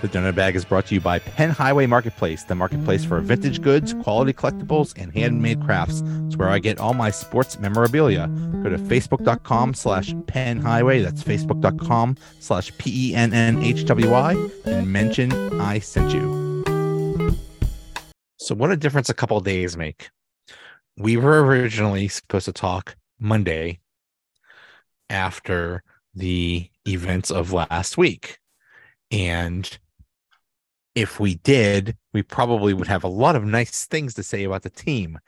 The Donut Bag is brought to you by Penn Highway Marketplace, the marketplace for vintage goods, quality collectibles, and handmade crafts. It's where I get all my sports memorabilia. Go to facebook.com slash Penn Highway. That's facebook.com slash P E N N H W Y and mention I sent you. So, what a difference a couple days make. We were originally supposed to talk Monday after the events of last week. And if we did, we probably would have a lot of nice things to say about the team.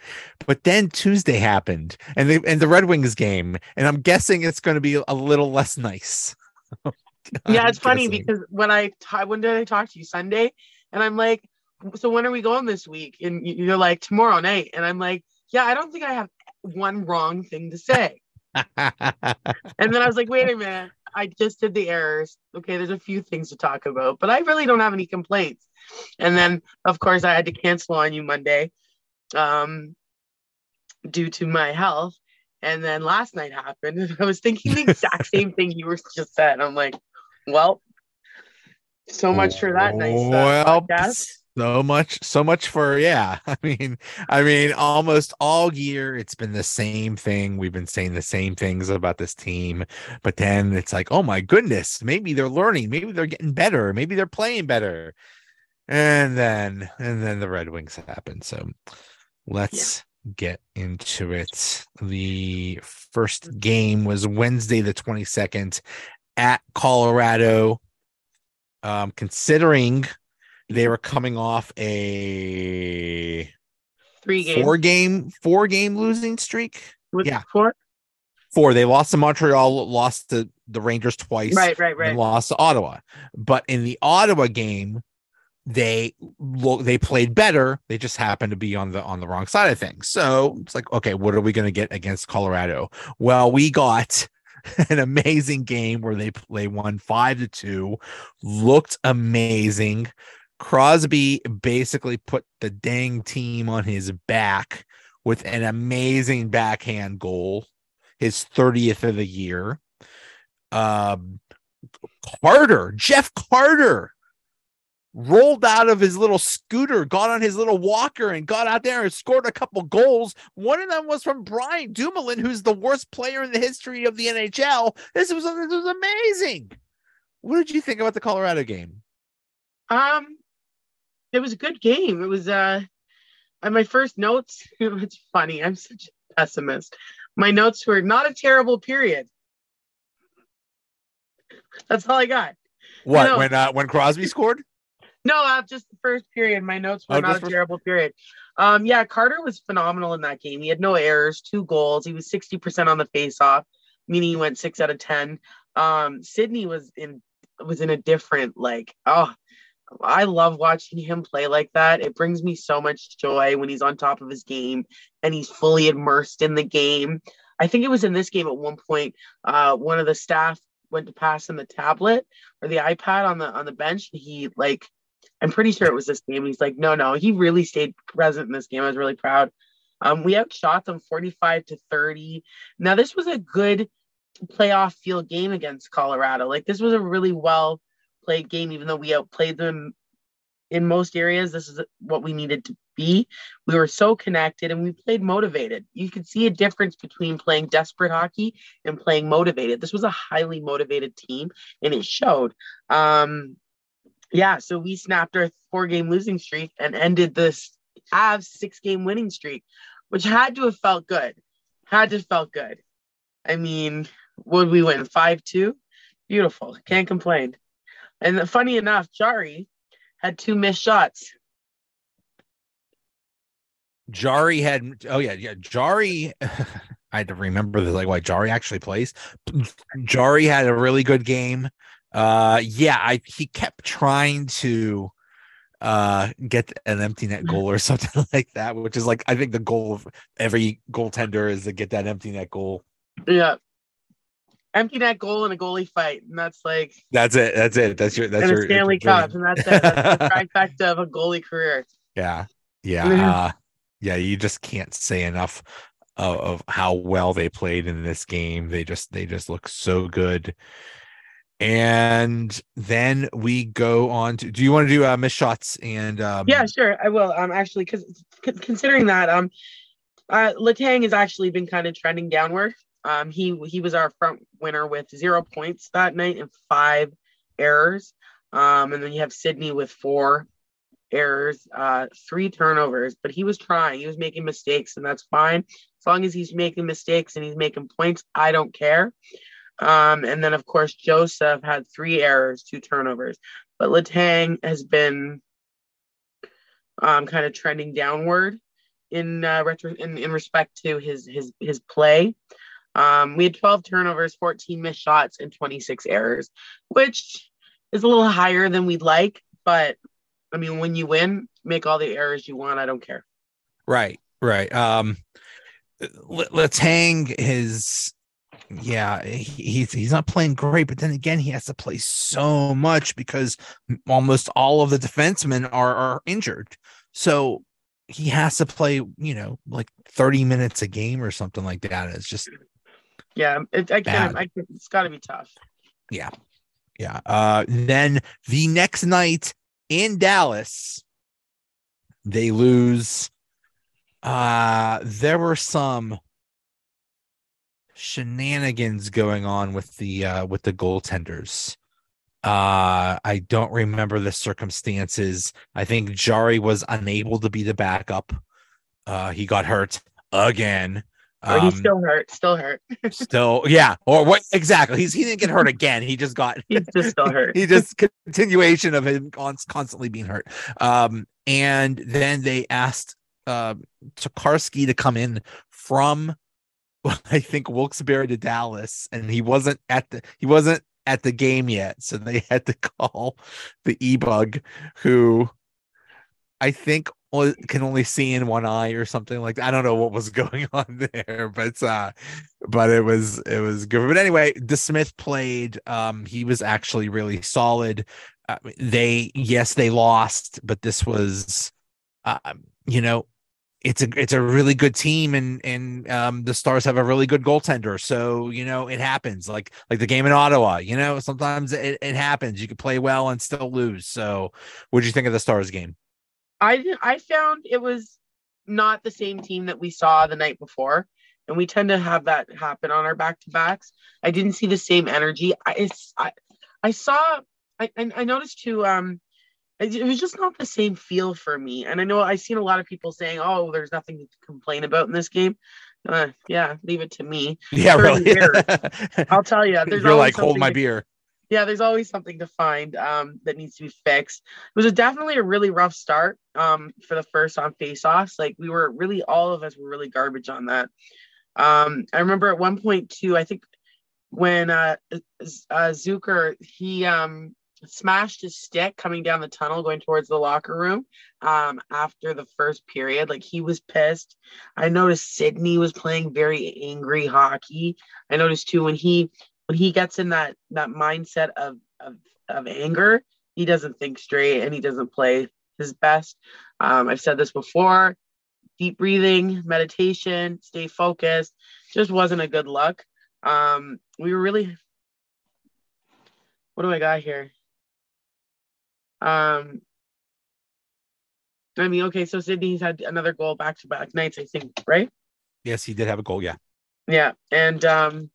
But then Tuesday happened and they and the Red Wings game, and I'm guessing it's going to be a little less nice. yeah, it's funny because when I t- when did I talk to you Sunday, and I'm like, so when are we going this week? And you're like tomorrow night, and I'm like, yeah, I don't think I have one wrong thing to say. and then I was like, wait a minute, I just did the errors. Okay, there's a few things to talk about, but I really don't have any complaints. And then, of course, I had to cancel on you Monday um, due to my health. And then last night happened, and I was thinking the exact same thing you were just said. I'm like, well, so much for that nice uh, well, podcast so much so much for yeah i mean i mean almost all year it's been the same thing. We've been saying the same things about this team but then it's like oh my goodness maybe they're learning maybe they're getting better maybe they're playing better. And then and then the red wings happen. So let's yeah. get into it. The first game was wednesday the 22nd at colorado. Um considering they were coming off a three game four game four game losing streak. With yeah, four. Four. They lost to Montreal, lost to the Rangers twice, right, right, right, and lost to Ottawa. But in the Ottawa game, they look they played better. They just happened to be on the on the wrong side of things. So it's like, okay, what are we going to get against Colorado? Well, we got an amazing game where they they won five to two, looked amazing. Crosby basically put the dang team on his back with an amazing backhand goal, his 30th of the year. Um, Carter, Jeff Carter, rolled out of his little scooter, got on his little walker, and got out there and scored a couple goals. One of them was from Brian Dumoulin, who's the worst player in the history of the NHL. This was this was amazing. What did you think about the Colorado game? Um, it was a good game. It was uh my first notes. It's funny. I'm such a pessimist. My notes were not a terrible period. That's all I got. What when uh, when Crosby scored? No, uh, just the first period. My notes were oh, not a first... terrible period. Um, yeah, Carter was phenomenal in that game. He had no errors, two goals. He was 60% on the faceoff, meaning he went six out of 10. Um, Sidney was in was in a different like oh I love watching him play like that. It brings me so much joy when he's on top of his game and he's fully immersed in the game. I think it was in this game at one point, uh, one of the staff went to pass him the tablet or the iPad on the on the bench. He like, I'm pretty sure it was this game. He's like, no, no, he really stayed present in this game. I was really proud. Um, we outshot them 45 to 30. Now this was a good playoff field game against Colorado. Like this was a really well played game, even though we outplayed them in most areas. This is what we needed to be. We were so connected and we played motivated. You could see a difference between playing desperate hockey and playing motivated. This was a highly motivated team and it showed. Um, yeah, so we snapped our four game losing streak and ended this Avs six game winning streak, which had to have felt good. Had to have felt good. I mean, would we win 5 2? Beautiful. Can't complain. And funny enough, Jarry had two missed shots. Jarry had oh yeah yeah Jarry I had to remember this like why Jarry actually plays. Jarry had a really good game. Uh yeah, I he kept trying to uh get an empty net goal or something like that, which is like I think the goal of every goaltender is to get that empty net goal. Yeah empty net goal and a goalie fight, and that's like that's it. That's it. That's your that's and your a Stanley Cup, and that's it. That's the trifecta of a goalie career. Yeah, yeah, uh, yeah. You just can't say enough of, of, how well they played in this game. They just they just look so good. And then we go on to. Do you want to do uh, miss shots and? Um, yeah, sure, I will. Um, actually, because c- considering that, um, uh, Letang has actually been kind of trending downward. Um, he he was our front winner with zero points that night and five errors. Um, and then you have Sidney with four errors, uh, three turnovers. But he was trying. He was making mistakes, and that's fine as long as he's making mistakes and he's making points. I don't care. Um, and then, of course, Joseph had three errors, two turnovers. But Letang has been um, kind of trending downward in uh, retro in, in respect to his his his play. Um, we had 12 turnovers, 14 missed shots, and 26 errors, which is a little higher than we'd like. But I mean, when you win, make all the errors you want. I don't care. Right, right. Um, let, us hang his yeah, he's he's not playing great, but then again, he has to play so much because almost all of the defensemen are are injured. So he has to play, you know, like 30 minutes a game or something like that. It's just yeah, it, I can't, I can it's got to be tough. Yeah. Yeah. Uh then the next night in Dallas, they lose uh there were some shenanigans going on with the uh with the goaltenders. Uh I don't remember the circumstances. I think Jarry was unable to be the backup. Uh he got hurt again. Um, he's still hurt. Still hurt. still, yeah. Or what? Exactly. He's he didn't get hurt again. He just got. he's just still hurt. he just continuation of him constantly being hurt. Um, and then they asked uh, Tokarski to come in from I think Wilkes-Barre to Dallas, and he wasn't at the he wasn't at the game yet, so they had to call the e-bug, who I think can only see in one eye or something like that. I don't know what was going on there, but uh, but it was it was good. But anyway, DeSmith played. Um, he was actually really solid. Uh, they yes, they lost, but this was, uh, you know, it's a it's a really good team and and um, the stars have a really good goaltender so you know it happens like like the game in ottawa you know sometimes it, it happens you can play well and still lose so what do you think of the stars game i i found it was not the same team that we saw the night before and we tend to have that happen on our back to backs i didn't see the same energy i i, I saw I, I noticed too um it was just not the same feel for me. And I know I've seen a lot of people saying, "Oh, there's nothing to complain about in this game." Uh, yeah, leave it to me. Yeah, really. I'll tell you. There's You're like, hold my beer. Yeah, there's always something to find um, that needs to be fixed. It was a, definitely a really rough start um, for the first on face-offs. Like we were really, all of us were really garbage on that. Um, I remember at one point too. I think when uh, uh, Zucker he um smashed his stick coming down the tunnel going towards the locker room um, after the first period. Like he was pissed. I noticed Sidney was playing very angry hockey. I noticed too when he when he gets in that that mindset of of, of anger, he doesn't think straight and he doesn't play his best. Um, I've said this before. Deep breathing, meditation, stay focused. Just wasn't a good look. Um, we were really. What do I got here? Um, I mean, okay, so Sidney's had another goal back to back nights, I think, right? Yes, he did have a goal, yeah. Yeah. And um,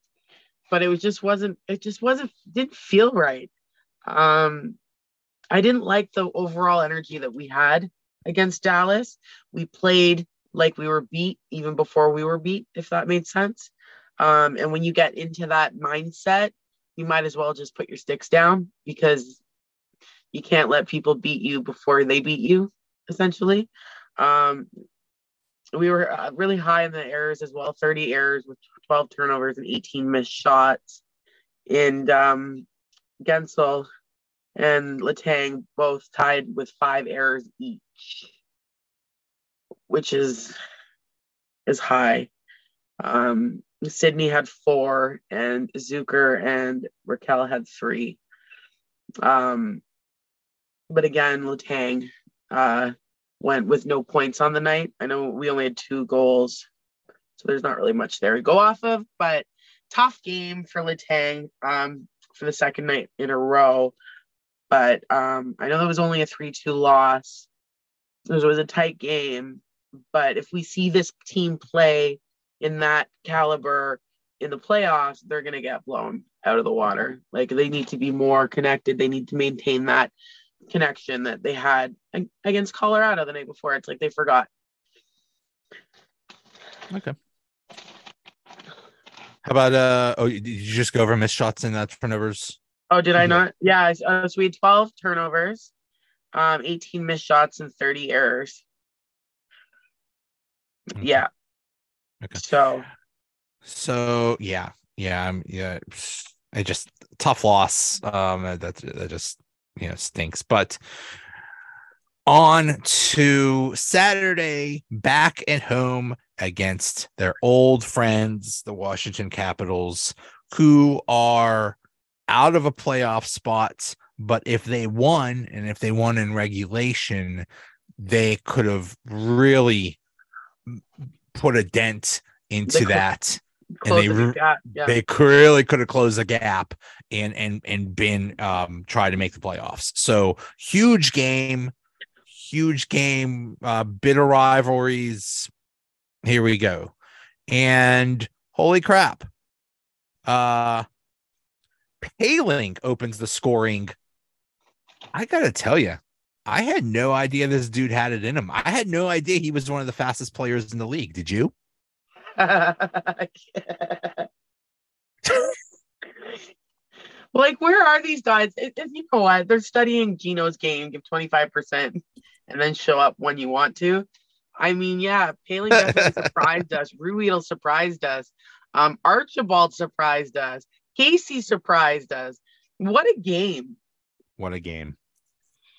but it was just wasn't it just wasn't didn't feel right. Um I didn't like the overall energy that we had against Dallas. We played like we were beat even before we were beat, if that made sense. Um, and when you get into that mindset, you might as well just put your sticks down because you can't let people beat you before they beat you, essentially. Um, we were uh, really high in the errors as well 30 errors with 12 turnovers and 18 missed shots. And um, Guentzel and Letang both tied with five errors each, which is is high. Um, Sidney had four, and Zucker and Rakell had three. Um, but again, Letang uh, went with no points on the night. I know we only had two goals, so there's not really much there to go off of. But tough game for Letang Um, for the second night in a row. But um, I know there was only a 3 2 loss. It was, it was a tight game. But if we see this team play in that caliber in the playoffs, they're going to get blown out of the water. Like they need to be more connected. They need to maintain that connection that they had against Colorado the night before. It's like they forgot. Okay. How about uh? Oh, did you just go over missed shots and uh, turnovers? Oh, did I not? Yeah, uh, so we had twelve turnovers, um, eighteen missed shots and thirty errors. Okay. Yeah. Okay. So. So yeah, yeah, I'm yeah. It just tough loss. Um, that that just you know stinks. But on to Saturday, back at home against their old friends, the Washington Capitals, who are out of a playoff spot. But if they won, and if they won in regulation, they could have really put a dent into that. And they the yeah. they really could have closed the gap and and and been um try to make the playoffs. So huge game, huge game, uh bitter rivalries, here we go. And holy crap. Uh Poehling opens the scoring. I gotta tell you, I had no idea this dude had it in him. I had no idea he was one of the fastest players in the league. Did you? like, where are these guys? If, you know what, they're studying Gino's game, give 25%, and then show up when you want to. I mean, yeah, Poehling definitely surprised us. Ruhwedel surprised us. Um, Archibald surprised us. Casey surprised us. What a game! What a game!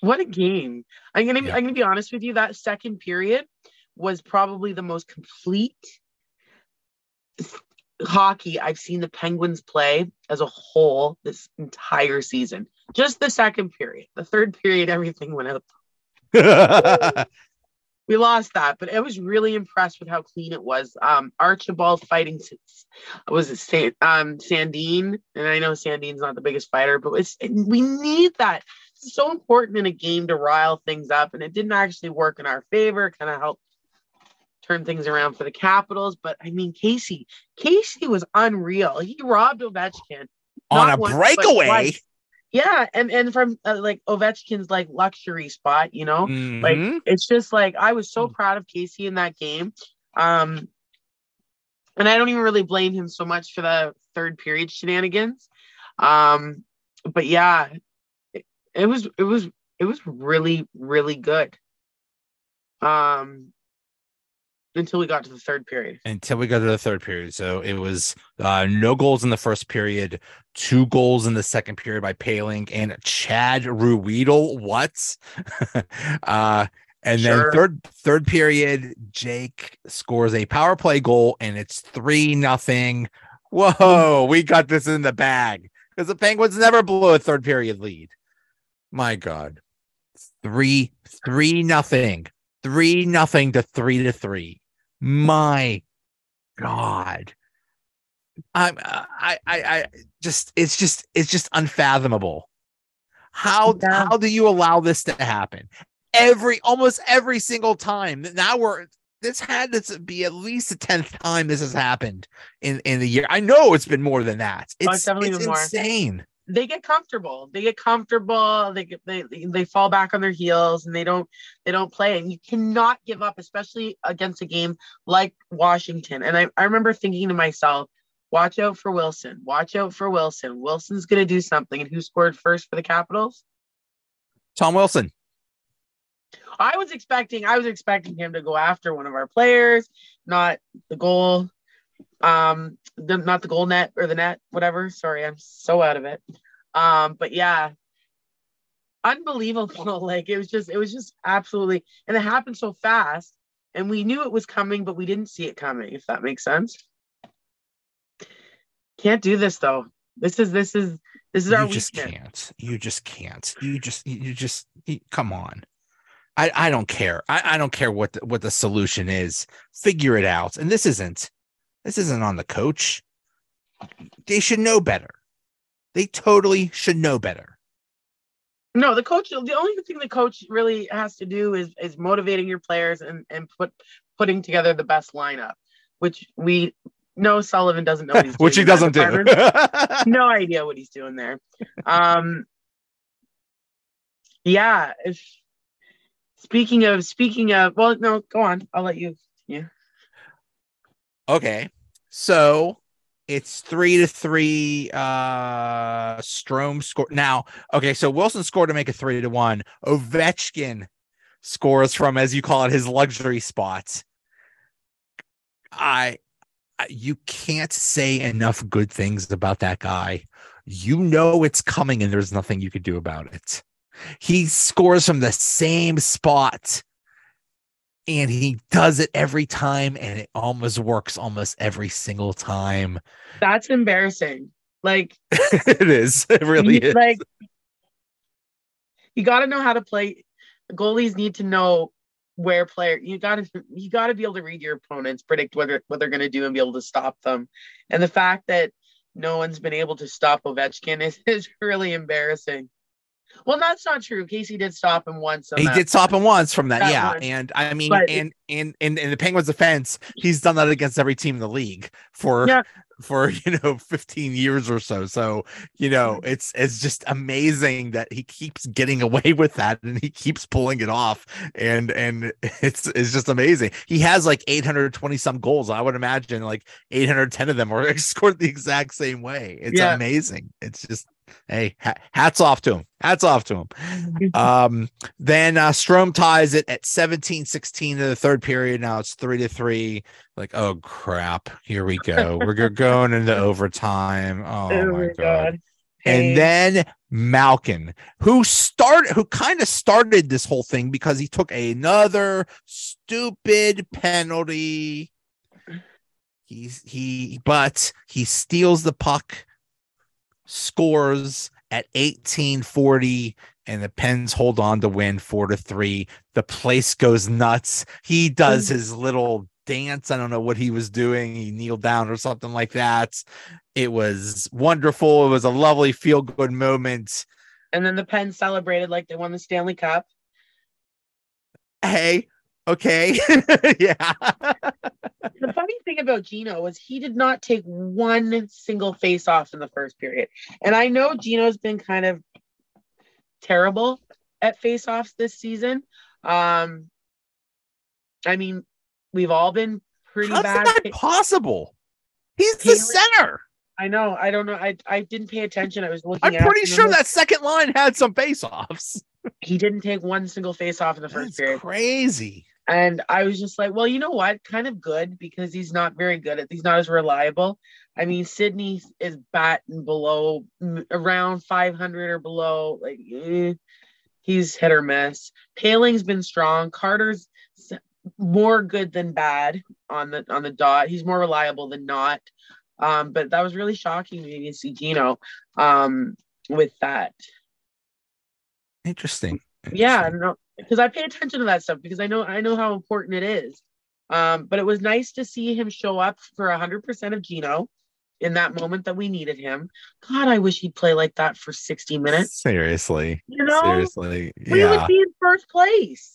What a game! I'm gonna yeah. I'm gonna be honest with you. That second period was probably the most complete hockey I've seen the Penguins play as a whole this entire season. Just the second period. The third period, everything went out. we lost that, but I was really impressed with how clean it was. Um, Archibald fighting was it San, um, Sandin, and I know Sandin's not the biggest fighter, but it's we need that. It's so important in a game to rile things up, and it didn't actually work in our favor. Kind of helped turn things around for the Capitals, but I mean Casey, Casey was unreal. He robbed Ovechkin on a breakaway. Yeah, and and from uh, like Ovechkin's like luxury spot, you know, mm-hmm. like it's just like I was so mm. proud of Casey in that game. Um, and I don't even really blame him so much for the third period shenanigans. Um, but yeah, it, it was it was it was really really good. Um, until we got to the third period. Until we got to the third period. So it was uh, no goals in the first period, two goals in the second period by Poehling and Chad Ruhwedel. What? uh, and sure. then third third period, Jake scores a power play goal, and it's three nothing. Whoa, we got this in the bag because the Penguins never blew a third period lead. My God, three three nothing, three nothing to three to three. My God. I'm I I I just it's just it's just unfathomable. How yeah. how do you allow this to happen? Every almost every single time. Now we're this had to be at least the tenth time this has happened in in the year. I know it's been more than that. It's, oh, it's it's insane. More they get comfortable. They get comfortable. They get they they fall back on their heels and they don't they don't play. And you cannot give up, especially against a game like Washington. And I, I remember thinking to myself, watch out for Wilson. Watch out for Wilson. Wilson's gonna do something. And who scored first for the Capitals? Tom Wilson. I was expecting I was expecting him to go after one of our players, not the goal um the not the goal net or the net whatever. Sorry i'm so out of it. Um but yeah. Unbelievable. Like it was just it was just absolutely and it happened so fast. And we knew it was coming but we didn't see it coming if that makes sense. Can't do this though. This is this is this is you our just weekend. can't. You just can't. You just you just you, come on. I, I don't care. I, I don't care what the, what the solution is. Figure it out. And this isn't this isn't on the coach. They should know better. They totally should know better. No, the coach. The only thing the coach really has to do is is motivating your players and and put putting together the best lineup, which we know Sullivan doesn't know. He's doing. Which he doesn't do. no idea what he's doing there. Um, yeah. If speaking of speaking of, well, no, go on. I'll let you. Yeah. Okay, so it's three to three. Uh, Strome score now. Okay, so Wilson scored to make it three to one. Ovechkin scores from, as you call it, his luxury spot. I, you can't say enough good things about that guy. You know it's coming, and there's nothing you could do about it. He scores from the same spot and he does it every time and it almost works almost every single time. That's embarrassing. Like it is. It really is. like you got to know how to play. Goalies need to know where player you got to you got to be able to read your opponents predict what they're, what they're going to do and be able to stop them. And the fact that no one's been able to stop Ovechkin is, is really embarrassing well, that's not true. Casey did stop him once. He that. did stop him once from that, that yeah. One. And I mean, but, and in in in the Penguins' defense, he's done that against every team in the league for yeah. for you know 15 years or so. So you know, mm-hmm. it's it's just amazing that he keeps getting away with that and he keeps pulling it off. And and it's it's just amazing. He has like 820 some goals. I would imagine like 810 of them are scored the exact same way. It's yeah. amazing. It's just hey, hats off to him. Hats off to him. Um, then uh, Strome ties it at 17 16 in the third period. Now it's three to three. Like, oh crap, here we go. We're going into overtime. Oh, oh my god. god. And then Malkin, who started, who kind of started this whole thing because he took another stupid penalty. He's he, but he steals the puck scores at 1840 and the Pens hold on to win four to three. The place goes nuts. He does mm. his little dance. I don't know what he was doing. He kneeled down or something like that. It was wonderful. It was a lovely feel good moment. And then the Pens celebrated like they won the Stanley Cup. Hey, okay. yeah the funny thing about Gino was he did not take one single face off in the first period. And I know Gino's been kind of terrible at face offs this season. Um, I mean, we've all been pretty How's bad. that possible? He's the center. I know. I don't know. I, I didn't pay attention. I was looking. I'm pretty sure that second line had some face offs. He didn't take one single face off in the first That's period. Crazy. And I was just like, well, you know what? Kind of good because he's not very good at. He's not as reliable. I mean, Sidney is batting below around 500 or below. Like eh, he's hit or miss. Poehling's been strong. Carter's more good than bad on the on the dot. He's more reliable than not. Um, but that was really shocking to me to see Gino um, with that. Interesting. Interesting. Yeah, no, because I pay attention to that stuff because I know I know how important it is. Um, but it was nice to see him show up for hundred percent of Gino in that moment that we needed him. God, I wish he'd play like that for 60 minutes. Seriously. You know, seriously. Yeah. We would be in first place.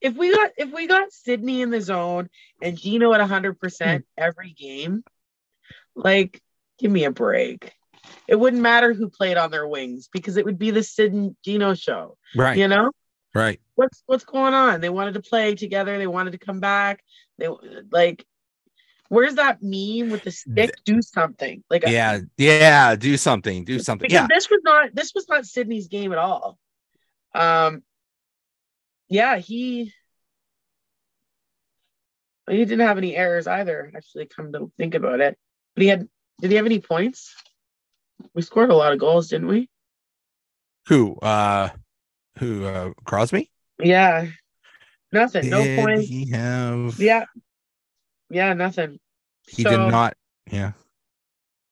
If we got if we got Sidney in the zone and Gino at hundred percent hmm. every game, like give me a break. It wouldn't matter who played on their wings because it would be the Sid and Gino show. Right. You know? Right. What's what's going on? They wanted to play together. They wanted to come back. They like where's that meme with the stick? Do something. Like yeah, yeah, do something. Do something. Because yeah. this was not this was not Sidney's game at all. Um yeah, he he didn't have any errors either, actually, come to think about it. But he had did he have any points? We scored a lot of goals, didn't we? Who? Uh who? Uh, Crosby? Yeah. Nothing. Did no point. He have. Yeah. Yeah. Nothing. He so, did not. Yeah.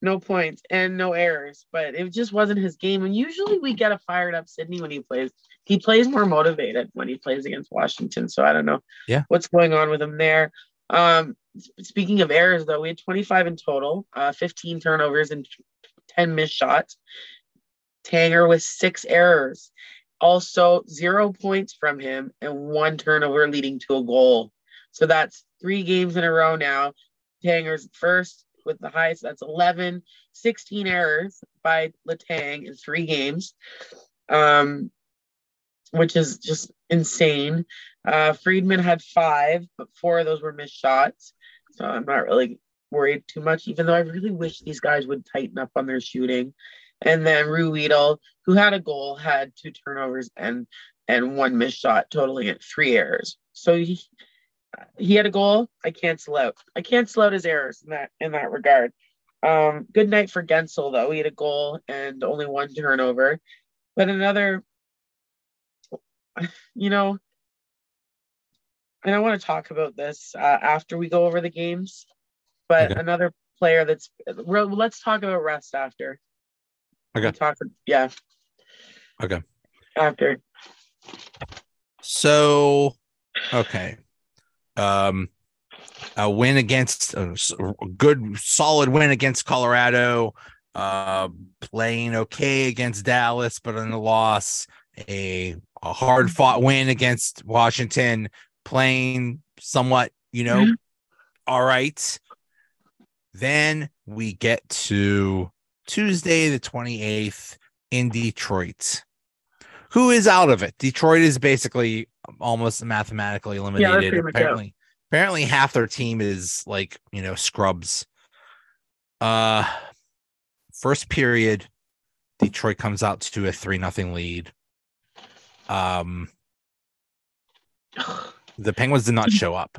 No points and no errors, but it just wasn't his game. And usually we get a fired up Sidney when he plays. He plays more motivated when he plays against Washington. So I don't know. Yeah. What's going on with him there? Um, speaking of errors, though, we had 25 in total, uh, 15 turnovers and 10 missed shots. Tanger with six errors. Also, zero points from him and one turnover leading to a goal. So that's three games in a row now. Tanger's first with the highest, that's 11, 16 errors by Letang in three games, um, which is just insane. Uh, Friedman had five, but four of those were missed shots. So I'm not really worried too much, even though I really wish these guys would tighten up on their shooting. And then Ruhwedel, who had a goal, had two turnovers and and one missed shot, totaling at three errors. So he he had a goal. I cancel out. I cancel out his errors in that in that regard. Um, good night for Guentzel though. He had a goal and only one turnover. But another, you know, and I want to talk about this uh, after we go over the games. But okay. another player that's let's talk about rest after. Okay. Talk, yeah. Okay. After. So, okay. Um, a win against a good, solid win against Colorado. Uh, playing okay against Dallas, but in a loss. A, a hard fought win against Washington. Playing somewhat, you know, mm-hmm. all right. Then we get to Tuesday, the 28th in Detroit. Who is out of it? Detroit is basically almost mathematically eliminated. Yeah, apparently, apparently half their team is like, you know, scrubs. Uh first period, Detroit comes out to a three nothing lead. Um the Penguins did not show up.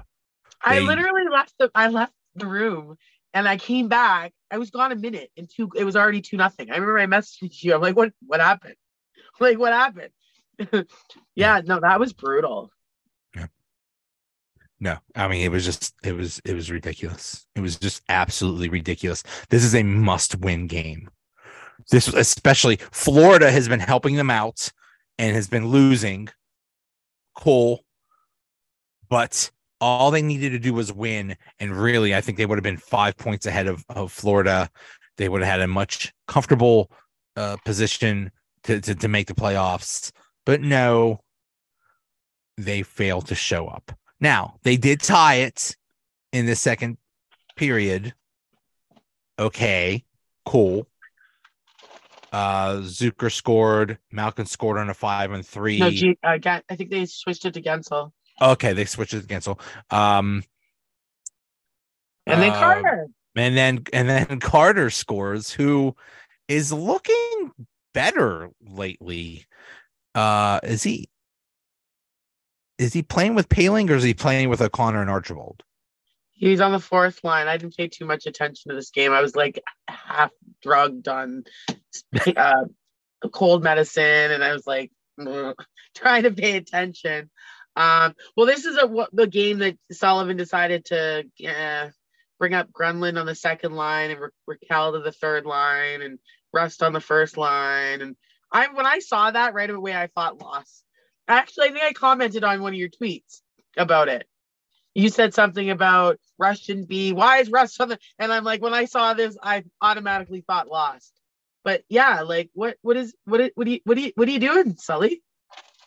They, I literally left the I left the room and I came back. I was gone a minute and two. It was already two nothing. I remember I messaged you. I'm like, what? What happened? Like, what happened? yeah, no, that was brutal. Yeah. No, I mean it was just it was it was ridiculous. It was just absolutely ridiculous. This is a must-win game. This especially Florida has been helping them out and has been losing. Cool. But all they needed to do was win. And really, I think they would have been five points ahead of, of Florida. They would have had a much comfortable uh, position to, to, to make the playoffs. But no, they failed to show up. Now, they did tie it in the second period. Okay, cool. Uh, Zucker scored. Malkin scored on a five and three. No, G- I, think they switched it to Guentzel. Okay, they switched it to Guentzel. Um, and then uh, Carter. And then and then Carter scores, who is looking better lately. Uh, is he is he playing with Poehling or is he playing with O'Connor and Archibald? He's on the fourth line. I didn't pay too much attention to this game. I was like half drugged on uh, cold medicine, and I was like trying to pay attention. Um, well, this is a what the game that Sullivan decided to uh, bring up Granlund on the second line and Rakell to the third line and Rust on the first line. And I when I saw that right away, I thought loss. Actually, I think I commented on one of your tweets about it. You said something about Russian B. Why is Rust on the? And I'm like, when I saw this, I automatically thought lost. But yeah, like what what is what what are you what are you what are you doing, Sully?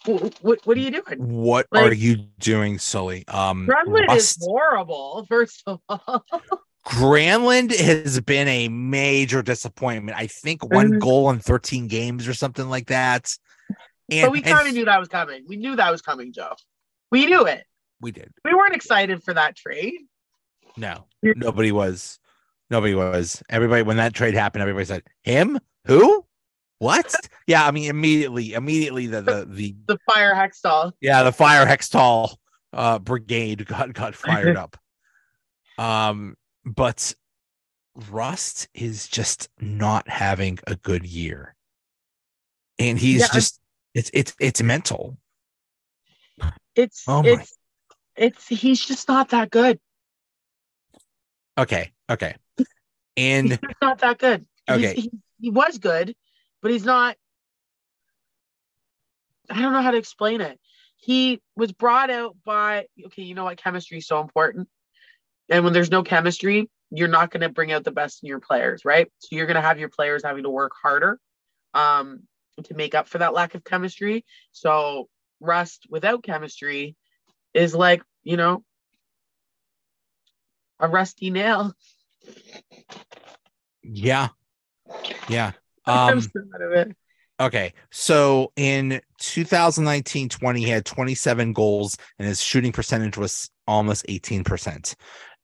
What, what are you doing? What like, are you doing, Sully? Um, Granlund Rust, is horrible. First of all, Granlund has been a major disappointment. I think one mm-hmm. goal in 13 games or something like that. And, but we kind of knew that was coming. We knew that was coming, Joe. We knew it. We did. We weren't excited for that trade. No, nobody was. Nobody was. Everybody, when that trade happened, everybody said, "Him? Who? What? yeah, I mean immediately, immediately the the the, the fire Hextall. Yeah, the fire Hextall uh brigade got got fired up. Um, but Rust is just not having a good year. And he's yeah, just it's it's it's mental. It's oh my. it's it's he's just not that good. Okay, okay. And he's not that good. Okay. He, he was good, but he's not. I don't know how to explain it. He was brought out by, okay, you know what? Chemistry is so important. And when there's no chemistry, you're not going to bring out the best in your players, right? So you're going to have your players having to work harder um, to make up for that lack of chemistry. So Rust without chemistry is like, you know, a rusty nail. Yeah. Yeah. Um, okay. So in 2019 20, he had 27 goals and his shooting percentage was almost 18%.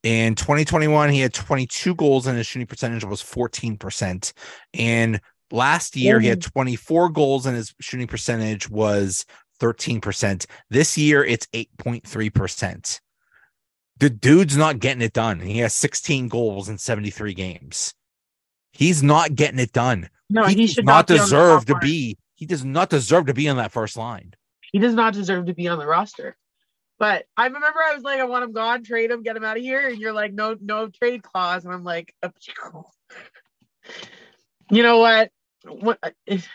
In 2021, he had 22 goals and his shooting percentage was 14%. And last year, he had 24 goals and his shooting percentage was 13%. This year, it's 8.3%. The dude's not getting it done. He has 16 goals in 73 games. He's not getting it done. No, he, he should not, not deserve to be. He does not deserve to be on that first line. He does not deserve to be on the roster. But I remember I was like, I want him gone, trade him, get him out of here. And you're like, no, no trade clause. And I'm like, you know what? What it's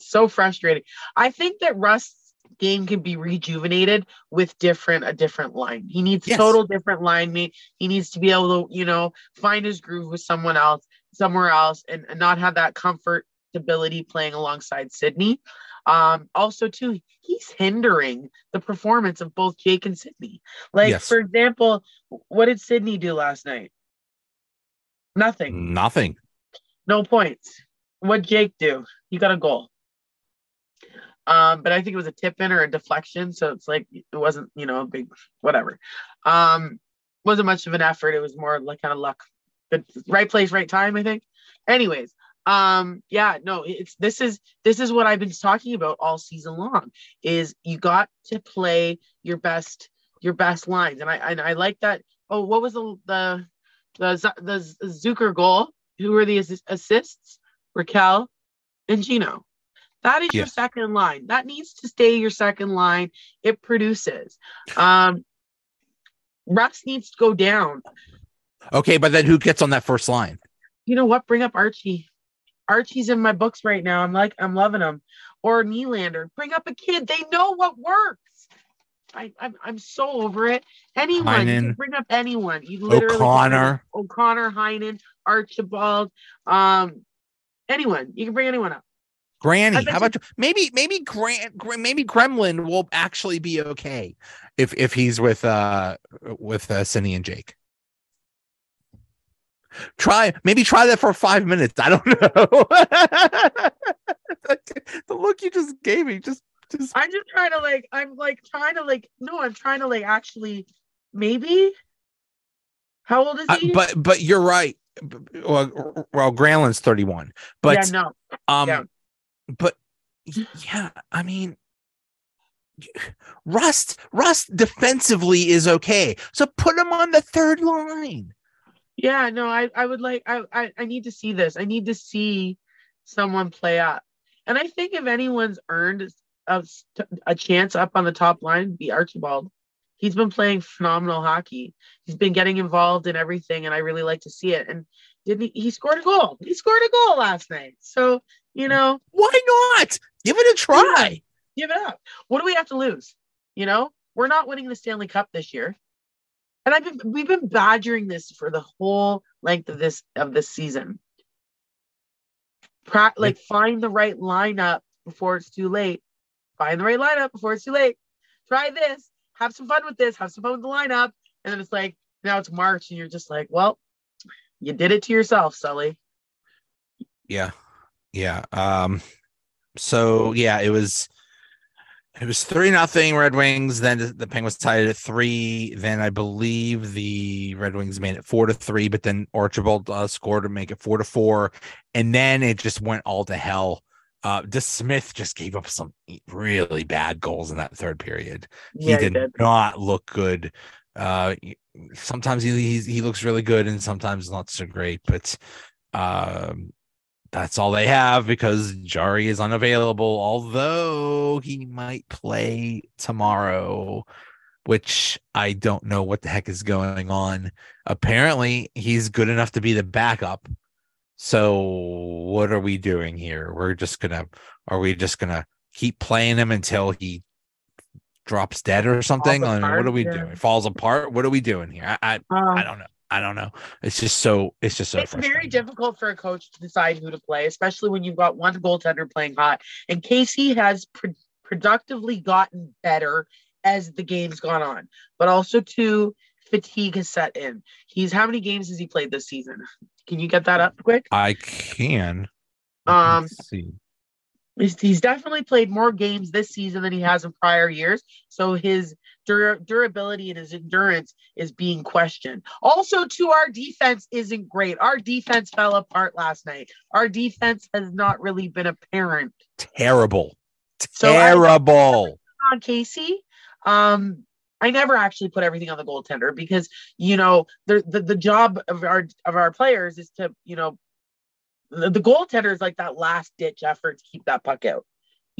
so frustrating. I think that Rust's game can be rejuvenated with different a different line. He needs yes. total different line mate. He needs to be able to, you know, find his groove with someone else somewhere else and, and not have that comfort stability playing alongside Sidney. Um, also, too, he's hindering the performance of both Jake and Sidney. Like, yes. for example, what did Sidney do last night? Nothing. Nothing. No points. What Jake do? He got a goal. Um, but I think it was a tip in or a deflection, so it's like it wasn't, you know, a big whatever. Um, wasn't much of an effort. It was more like kind of luck the right place, right time, I think. Anyways, um, yeah, no, it's this is this is what I've been talking about all season long is you got to play your best your best lines. And I and I like that. Oh, what was the the the, the Zucker goal? Who were the assists? Rakell and Gino. That is your second line. That needs to stay your second line. It produces. Um, Rust needs to go down. Okay, but then who gets on that first line? You know what? Bring up Archie. Archie's in my books right now. I'm like, I'm loving him. Or Nylander. Bring up a kid. They know what works. I, I'm, I'm so over it. Anyone, you bring up anyone. You literally O'Connor, O'Connor, Heinen, Archibald, um, anyone. You can bring anyone up. Granny, how about you? maybe maybe Grant maybe Gremlin will actually be okay if if he's with uh with uh Cindy and Jake. Try maybe try that for five minutes. I don't know. the look you just gave me just just I'm just trying to like I'm like trying to like no, I'm trying to like actually maybe how old is he? Uh, but but you're right. Well, well, Granlund's 31. But yeah, no. Um yeah. but yeah, I mean Rust Rust defensively is okay. So put him on the third line. Yeah, no, I, I would like I, I I need to see this. I need to see someone play up. And I think if anyone's earned a, a chance up on the top line, be Archibald. He's been playing phenomenal hockey. He's been getting involved in everything, and I really like to see it. And didn't he? He scored a goal. He scored a goal last night. So you know, why not? Give it a try. Give it up. What do we have to lose? You know, we're not winning the Stanley Cup this year and I've been we've been badgering this for the whole length of this of this season. Pra- like find the right lineup before it's too late. Find the right lineup before it's too late. Try this. Have some fun with this. Have some fun with the lineup. And then it's like now it's March, and you're just like, well, you did it to yourself, Sully. Yeah, yeah. Um. So yeah, it was it was three nothing Red Wings. Then the Penguins tied it at three. Then I believe the Red Wings made it four to three, but then Archibald uh, scored to make it four to four, and then it just went all to hell. Uh, DeSmith just gave up some really bad goals in that third period. Yeah, he did, he did. not look good. Uh, sometimes he he looks really good, and sometimes not so great. But um, that's all they have because Jarry is unavailable, although he might play tomorrow, which I don't know what the heck is going on. Apparently, he's good enough to be the backup. So, what are we doing here? We're just gonna, are we just gonna keep playing him until he drops dead or something? I mean, what are we yeah. doing? Falls apart? What are we doing here? I, I, um, I don't know. I don't know. It's just so it's just so it's very difficult for a coach to decide who to play, especially when you've got one goaltender playing hot. And Casey has pro- productively gotten better as the game's gone on, but also too fatigue has set in. He's how many games has he played this season? Can you get that up quick? I can. Um, see. He's, he's definitely played more games this season than he has in prior years. So his dur- durability and his endurance is being questioned. Also, to our defense isn't great. Our defense fell apart last night. Our defense has not really been apparent. Terrible. Terrible. So on Casey, um, I never actually put everything on the goaltender because you know the, the the job of our of our players is to you know the, the goaltender is like that last ditch effort to keep that puck out.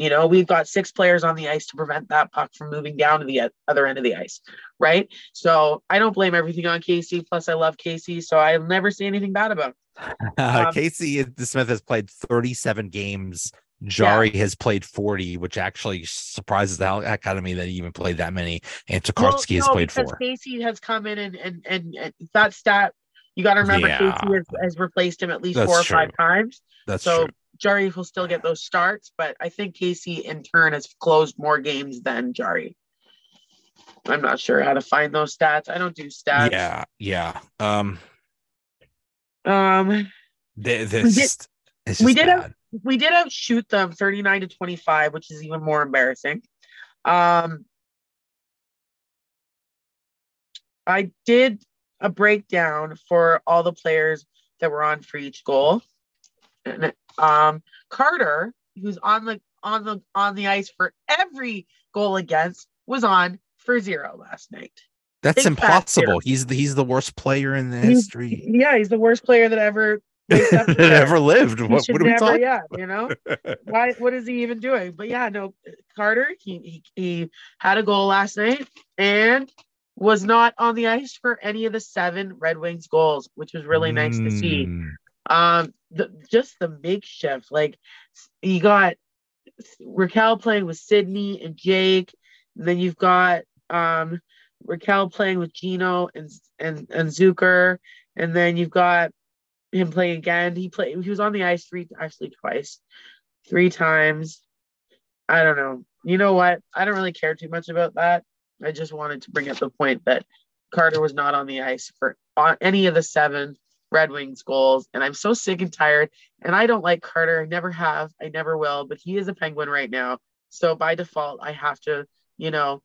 You know, we've got six players on the ice to prevent that puck from moving down to the other end of the ice, right? So I don't blame everything on Casey. Plus, I love Casey, so I'll never say anything bad about him. Um, Casey DeSmith has played 37 games. Jarry yeah. has played 40, which actually surprises the heck out of me that he even played that many. And Tokarski well, no, has played four. Casey has come in and, and, and, and that stat you got to remember yeah. Casey has, has, replaced him at least That's four or true. five times. That's so true. Jarry will still get those starts, but I think Casey in turn has closed more games than Jarry. I'm not sure how to find those stats. I don't do stats. Yeah, yeah. Um, um, this, we did, we did out, we did outshoot them 39 to 25, which is even more embarrassing. Um, I did a breakdown for all the players that were on for each goal. Um, Carter, who's on the on the on the ice for every goal against, was on for zero last night. That's Big impossible. He's the, he's the worst player in the he's, history. Yeah, he's the worst player that ever that ever lived. What, what, are we never, talking? Yeah, you know why? What is he even doing? But yeah, no, Carter. He, he he had a goal last night, and was not on the ice for any of the seven Red Wings goals, which was really nice to see. Um, the, just the makeshift, like you got Rakell playing with Sidney and Jake, and then you've got um Rakell playing with Gino and and and Zucker, and then you've got him playing again. He played. He was on the ice three, actually twice, three times. I don't know. You know what? I don't really care too much about that. I just wanted to bring up the point that Carter was not on the ice for any of the seven Red Wings goals. And I'm so sick and tired. And I don't like Carter. I never have. I never will. But he is a Penguin right now. So by default, I have to, you know,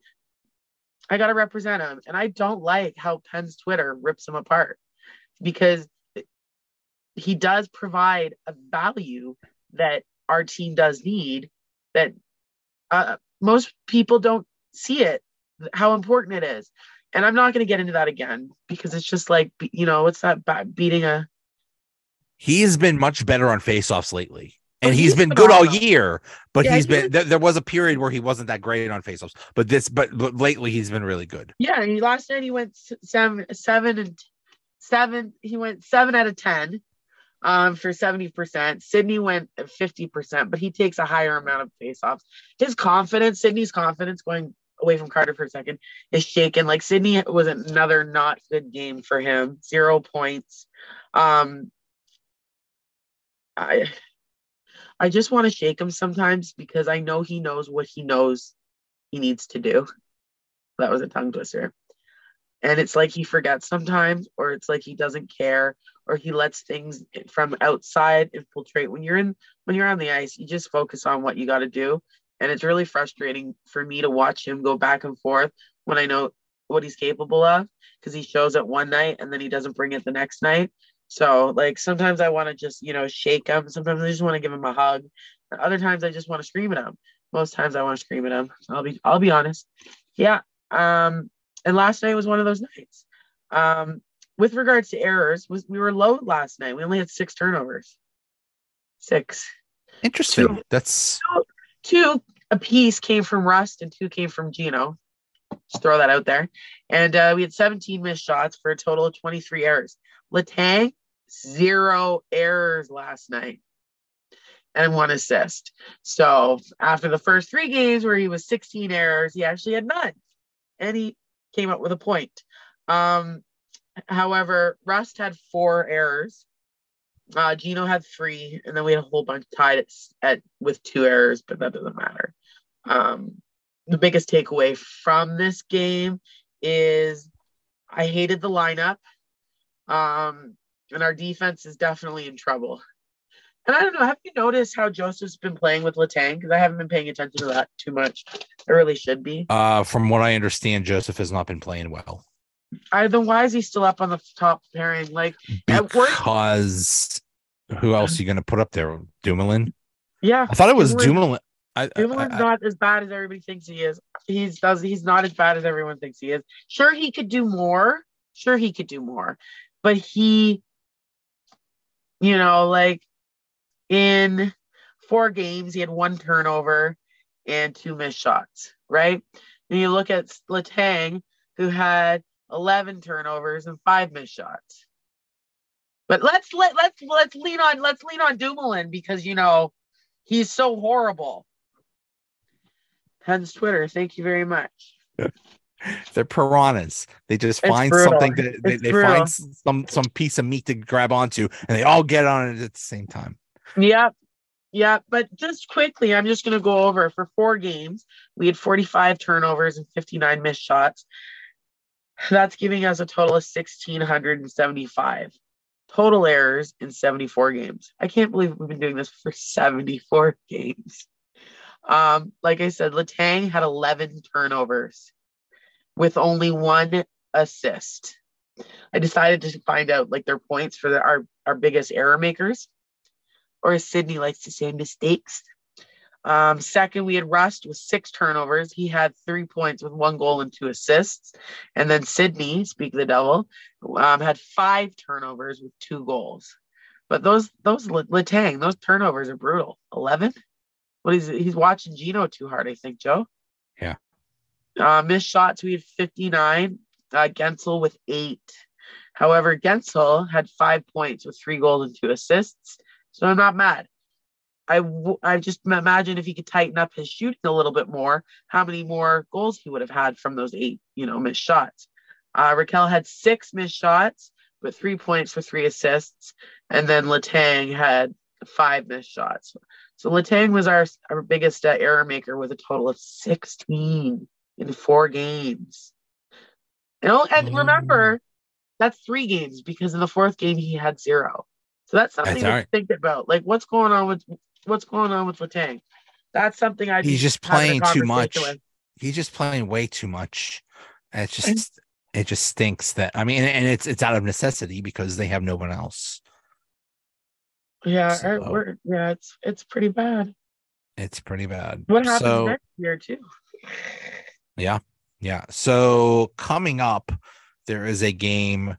I got to represent him. And I don't like how Penn's Twitter rips him apart because he does provide a value that our team does need that uh, most people don't see it how important it is. And I'm not going to get into that again because it's just like, you know, what's that beating a. He's been much better on faceoffs lately. And he's, he's been good all year, but yeah, he's been there, there, was a period where he wasn't that great on faceoffs. But this, but, but lately he's been really good. Yeah, he last night he went seven, seven and seven. He went seven out of ten um, for 70%. Sidney went 50%, but he takes a higher amount of faceoffs. His confidence, Sidney's confidence going away from Carter for a second, is shaken. Like Sidney was another not good game for him. Zero points. Um, I I just want to shake him sometimes because I know he knows what he knows he needs to do. That was a tongue twister. And it's like he forgets sometimes, or it's like he doesn't care, or he lets things from outside infiltrate. When you're in when you're on the ice, you just focus on what you got to do and it's really frustrating for me to watch him go back and forth when I know what he's capable of because he shows it one night and then he doesn't bring it the next night. So like sometimes I want to just, you know, shake him. Sometimes I just want to give him a hug. Other times I just want to scream at him. Most times I want to scream at him. I'll be I'll be honest. Yeah. Um and last night was one of those nights. Um with regards to errors, was we were low last night. We only had six turnovers. Six. Interesting. Two, That's two a piece came from Rust and two came from Gino. Just throw that out there. And uh, we had 17 missed shots for a total of 23 errors. Letang, zero errors last night and one assist. So after the first three games where he was 16 errors, he actually had none. And he came up with a point. Um, However, Rust had four errors. Uh, Gino had three, and then we had a whole bunch tied at, at with two errors, but that doesn't matter. Um, the biggest takeaway from this game is I hated the lineup, um, and our defense is definitely in trouble. And I don't know, have you noticed how Joseph's been playing with Letang? Because I haven't been paying attention to that too much. I really should be. Uh, from what I understand, Joseph has not been playing well. I then why is he still up on the top pairing? Like because who else are you going to put up there? Dumoulin. Yeah, I thought it was Dumoulin. Dumoulin's I, I, not as bad as everybody thinks he is. He's does he's not as bad as everyone thinks he is. Sure, he could do more. Sure, he could do more, but he, you know, like in four games, he had one turnover and two missed shots. Right, and you look at Letang, who had 11 turnovers and five missed shots. But let's let let's let's lean on let's lean on Dumoulin because you know he's so horrible. Hence Twitter. Thank you very much. They're piranhas. They just it's find brutal. something that they, they find some some piece of meat to grab onto, and they all get on it at the same time. Yep. Yeah, but just quickly, I'm just going to go over for four games. We had 45 turnovers and 59 missed shots. That's giving us a total of 1,675 total errors in 74 games. I can't believe we've been doing this for 74 games. Um, like I said, Letang had 11 turnovers with only one assist. I decided to find out like their points for the, our, our biggest error makers, or as Sidney likes to say, mistakes. Um, second, we had Rust with six turnovers. He had three points with one goal and two assists. And then Sidney, speak of the devil, um, had five turnovers with two goals. But those those Letang, those turnovers are brutal. Eleven. What is he's watching Gino too hard, I think, Joe. Yeah. Uh, missed shots, we had 59. Uh, Guentzel with eight. However, Guentzel had five points with three goals and two assists. So I'm not mad. I, w- I just imagine if he could tighten up his shooting a little bit more, how many more goals he would have had from those eight, you know, missed shots. Uh, Rakell had six missed shots, but three points for three assists. And then Letang had five missed shots. So Letang was our, our biggest uh, error maker with a total of 16 in four games. You know, and mm. remember, that's three games because in the fourth game he had zero. So that's something that's to right. think about. Like, what's going on with what's going on with Letang? That's something I. He's just playing too much. With. He's just playing way too much. And it's just and, it just stinks that I mean, and it's it's out of necessity because they have no one else. Yeah, so, we're, yeah, it's it's pretty bad. It's pretty bad. What happens so, next year too? Yeah, yeah. So coming up, there is a game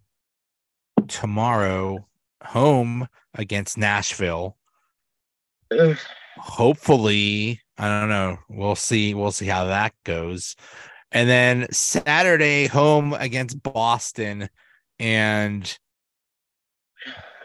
tomorrow, home against Nashville. Hopefully, I don't know. We'll see. We'll see how that goes. And then Saturday, home against Boston, and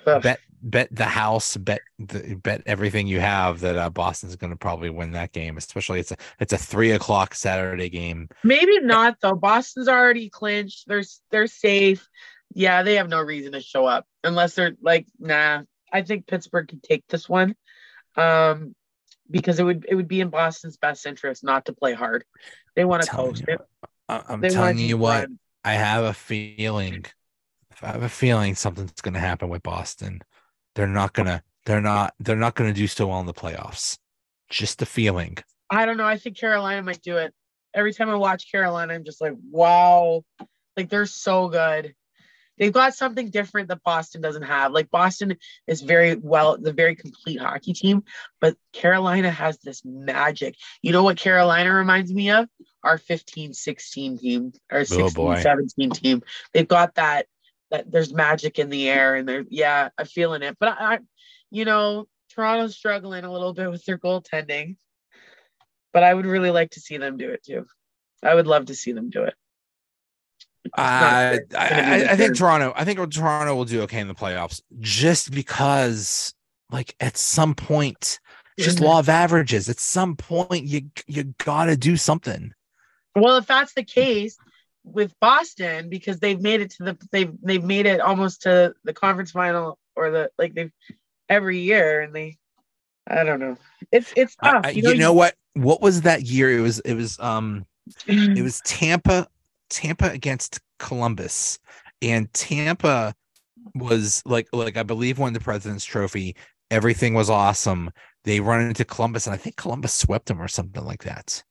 bet bet the house, bet the, bet everything you have that uh, Boston's going to probably win that game. Especially it's a it's a three o'clock Saturday game. Maybe not though. Boston's already clinched. They're they're safe. Yeah, they have no reason to show up unless they're like, nah. I think Pittsburgh could take this one, um, because it would it would be in Boston's best interest not to play hard. They want to coast it. I'm telling you what. I have a feeling I have a feeling something's going to happen with Boston. They're not going to they're not they're not going to do so well in the playoffs. Just a feeling. I don't know. I think Carolina might do it. Every time I watch Carolina, I'm just like, wow, like they're so good. They've got something different that Boston doesn't have. Like Boston is very well, the very complete hockey team, but Carolina has this magic. You know what Carolina reminds me of? Our 15 16 team, or 16 oh 17 team. They've got that that there's magic in the air and they're yeah i'm feeling it but I, I you know toronto's struggling a little bit with their goaltending but i would really like to see them do it too i would love to see them do it uh, I, I think Toronto. I think Toronto will do okay in the playoffs, just because, like, at some point, just law of averages. At some point, you you gotta do something. Well, if that's the case, with Boston because they've made it to the they've they've made it almost to the conference final or the like they've every year and they I don't know. It's it's tough. I, you, know, you know what? What was that year? It was it was um it was Tampa Tampa against Columbus and Tampa was like like I believe won the President's Trophy. Everything was awesome. They run into Columbus and I think Columbus swept them or something like that.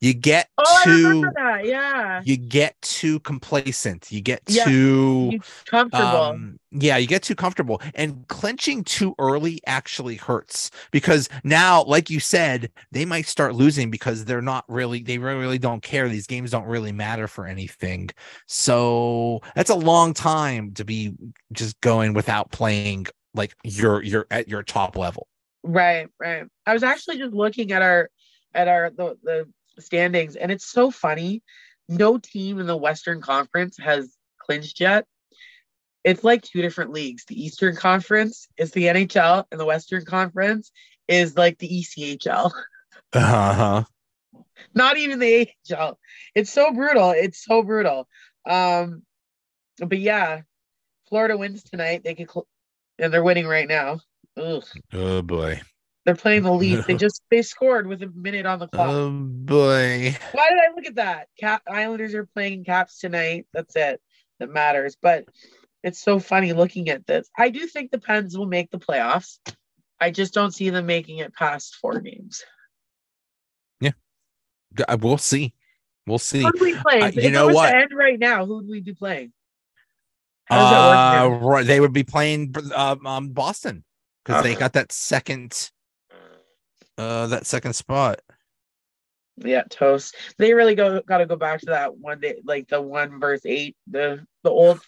You get oh, too yeah. You get too complacent. You get yeah. too you comfortable. Um, yeah, you get too comfortable. And clenching too early actually hurts because now, like you said, they might start losing because they're not really, they really, really don't care. These games don't really matter for anything. So that's a long time to be just going without playing like you're you're at your top level. Right, right. I was actually just looking at our at our the, the standings, and it's so funny. No team in the Western Conference has clinched yet. It's like two different leagues. The Eastern Conference is the NHL, and the Western Conference is like the ECHL. Uh-huh. Not even the AHL. It's so brutal. It's so brutal. Um, but yeah, Florida wins tonight. They could, cl- and they're winning right now. Ugh. Oh boy. They're playing the Leafs. They just they scored with a minute on the clock. Oh boy! Why did I look at that? Cap Islanders are playing Caps tonight. That's it. That matters. But it's so funny looking at this. I do think the Pens will make the playoffs. I just don't see them making it past four games. Yeah, we'll see. We'll see. Who do we play? Uh, you know what? end right now, who would we be playing? Uh, right, they would be playing uh, um, Boston because uh-huh. they got that second uh that second spot. Yeah, toast. They really go got to go back to that one day, like the one verse eight, the the old.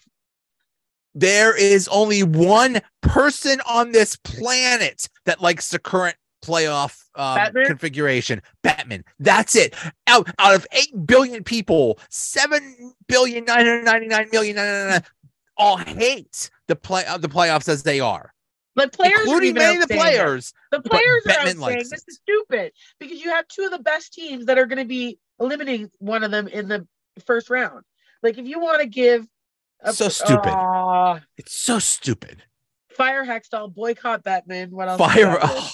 There is only one person on this planet that likes the current playoff um, configuration. Bettman. That's it. Out out of eight billion people, seven billion nine hundred ninety nine million all hate the play uh, the playoffs as they are. The players, including many of the players. The players are out saying this is stupid because you have two of the best teams that are going to be eliminating one of them in the first round. Like if you want to give, a, so stupid. Uh, it's so stupid. Fire Hextall, boycott Bettman. What else? Fire. Oh,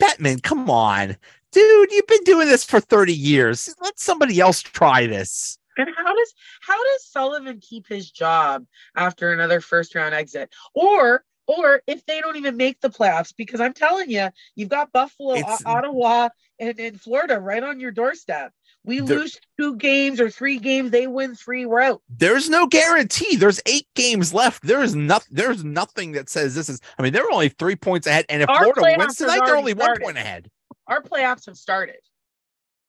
Bettman, come on, dude. You've been doing this for thirty years. Let somebody else try this. And how does how does Sullivan keep his job after another first round exit? Or or if they don't even make the playoffs, because I'm telling you, you've got Buffalo, it's, Ottawa, and, and Florida right on your doorstep. We lose two games or three games, they win three, we're out. There's no guarantee. There's eight games left. There is nothing. There's nothing that says this is. I mean, they're only three points ahead, and if Our Florida wins tonight, they're only started. one point ahead. Our playoffs have started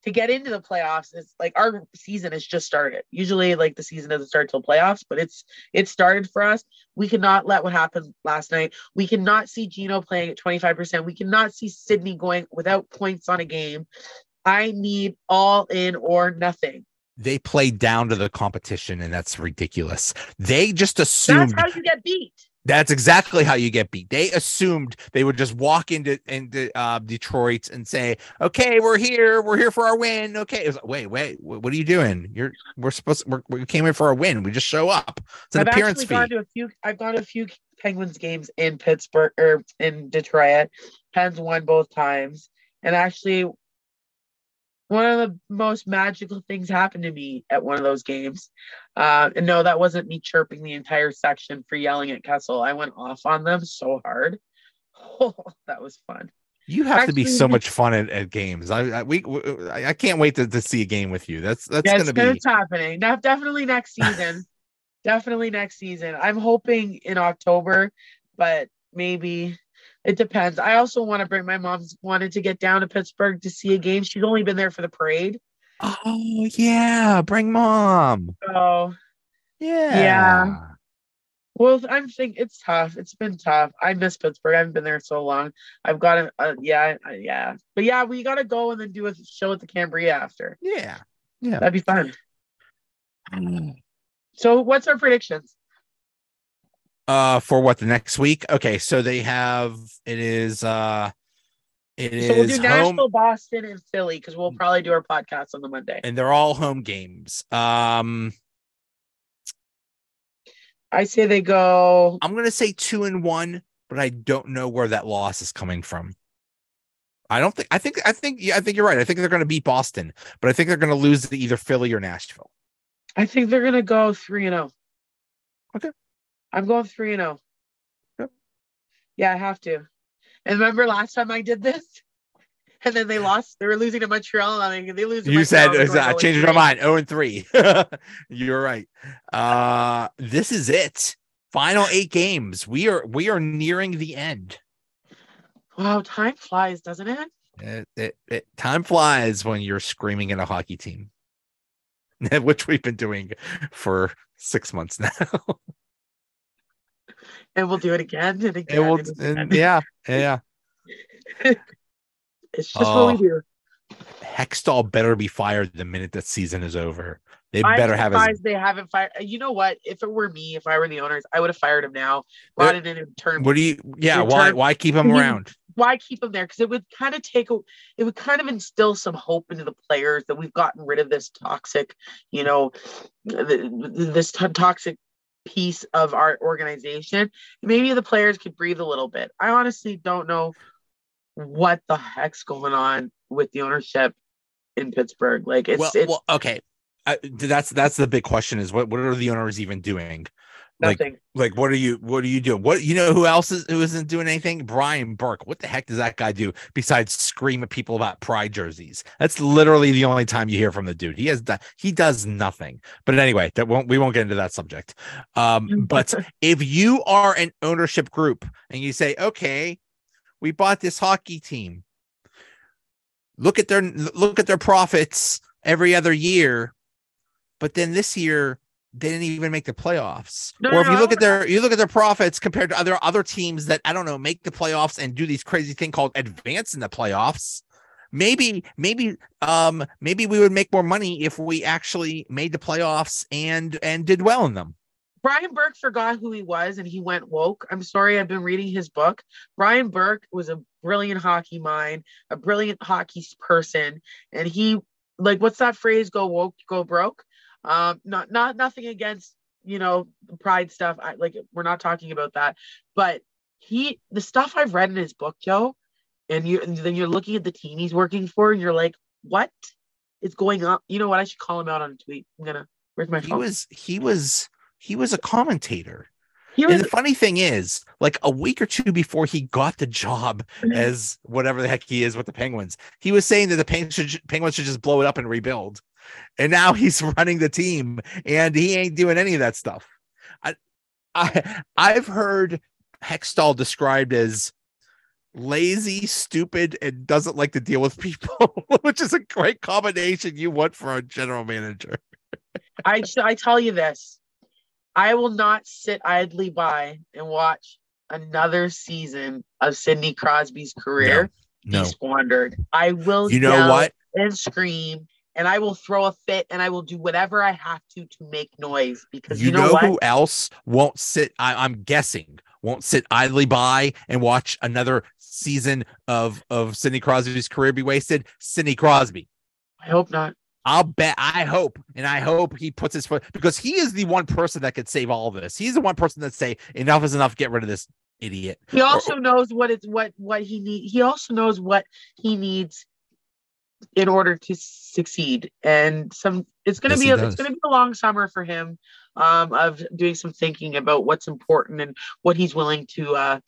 to get into the playoffs is like our season has just started. Usually like the season doesn't start till playoffs, but it's it started for us. We cannot let what happened last night. We cannot see Gino playing at 25%. We cannot see Sidney going without points on a game. I need all in or nothing. They play down to the competition, and that's ridiculous. They just assumed that's how you get beat. That's exactly how you get beat. They assumed they would just walk into into uh, Detroit and say, "Okay, we're here. We're here for our win." Okay, like, wait, wait, what are you doing? You're we're supposed to, we're, we came here for a win. We just show up. It's an I've appearance fee. Gone to a few. I've gone to a few Penguins games in Pittsburgh or in Detroit. Pens won both times, and actually one of the most magical things happened to me at one of those games. Uh, and no, that wasn't me chirping the entire section for yelling at Kessel. I went off on them so hard. Oh, that was fun. You have Actually, to be so much fun at, at games. I, I we, I can't wait to, to see a game with you. That's that's gonna be it's happening. Now, definitely next season. definitely next season. I'm hoping in October, but maybe it depends. I also want to bring my mom's wanted to get down to Pittsburgh to see a game. She's only been there for the parade. Oh yeah, bring mom. Oh yeah, yeah. Well, I'm thinking it's tough. It's been tough. I miss Pittsburgh. I haven't been there so long. I've got to, uh, yeah, uh, yeah. But yeah, we got to go and then do a show at the Cambria after. Yeah, yeah, that'd be fun. so, what's our predictions? Uh for what the next week okay so they have it is uh it so we'll do Nashville, Boston, and Philly because we'll probably do our podcast on the Monday. And they're all home games. Um I say they go. I'm gonna say two and one, but I don't know where that loss is coming from. I don't think. I think. I think. Yeah, I think you're right. I think they're gonna beat Boston, but I think they're gonna lose to either Philly or Nashville. I think they're gonna go three and. Oh. Okay. I'm going three and zero. Yep. Yeah, I have to. And remember last time I did this, and then they lost. They were losing to Montreal, and they lose. You said I changed my mind. Zero and three. You're right. Uh, this is it. Final eight games. We are we are nearing the end. Wow, time flies, doesn't it? It, it, it time flies when you're screaming at a hockey team, which we've been doing for six months now. And we'll do it again and again. And we'll, and again. And yeah, yeah. it's just what we uh, do. Hextall better be fired the minute that season is over. They I'm better have. His... They haven't fired. Uh, you know what? If it were me, if I were the owners, I would have fired him now. Brought it in in turn. What do you? Yeah. Why? Why keep him around? Why keep him there? Because it would kind of take a. It would kind of instill some hope into the players that we've gotten rid of this toxic, you know, this t- toxic piece of our organization. Maybe the players could breathe a little bit. I honestly don't know what the heck's going on with the ownership in Pittsburgh. Like it's, well, it's well okay. I, that's that's the big question is what what are the owners even doing? Nothing. Like, like what are you what are you doing? What you know who else is who isn't doing anything? Brian Burke. What the heck does that guy do besides scream at people about pride jerseys? That's literally the only time you hear from the dude. He has done he does nothing. But anyway, that won't we won't get into that subject. Um, but if you are an ownership group and you say, okay, we bought this hockey team. Look at their look at their profits every other year but then this year didn't even make the playoffs. No, or if no, you look at their you look at their profits compared to other other teams that I don't know make the playoffs and do these crazy thing called advance in the playoffs. Maybe maybe um maybe we would make more money if we actually made the playoffs and and did well in them. Brian Burke forgot who he was and he went woke. I'm sorry, I've been reading his book. Brian Burke was a brilliant hockey mind, a brilliant hockey person, and he like what's that phrase? Go woke, go broke um, not not nothing against you know pride stuff. I like we're not talking about that, but he the stuff I've read in his book, Joe, and you and then you're looking at the team he's working for, and you're like, what is going on? You know what? I should call him out on a tweet. I'm gonna. Where's my phone? He was he was he was a commentator. Was, and the funny thing is, like a week or two before he got the job mm-hmm. as whatever the heck he is with the Penguins, he was saying that the Penguins should, Penguins should just blow it up and rebuild and now he's running the team and he ain't doing any of that stuff. I, I I've heard Hextall described as lazy, stupid, and doesn't like to deal with people, which is a great combination you want for a general manager. I I tell you this, I will not sit idly by and watch another season of Sidney Crosby's career no, no. be squandered. I will. You know what? And scream and I will throw a fit and I will do whatever I have to to make noise because you, you know, know who else won't sit? I, am guessing won't sit idly by and watch another season of of Sidney Crosby's career be wasted. Sidney Crosby. I hope not. I'll bet. I hope, and I hope he puts his foot because he is the one person that could save all this. He's the one person that say enough is enough. Get rid of this idiot. He also or, knows what it's what what he needs. He also knows what he needs in order to succeed. And some it's going to yes, be a, it's to be a long summer for him um, of doing some thinking about what's important and what he's willing to uh,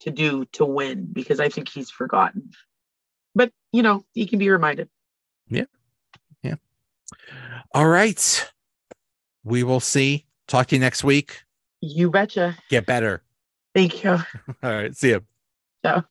to do to win because I think he's forgotten. But you know, he can be reminded. Yeah. All right. We will see. Talk to you next week. You betcha. Get better. Thank you. All right. See you. Ciao.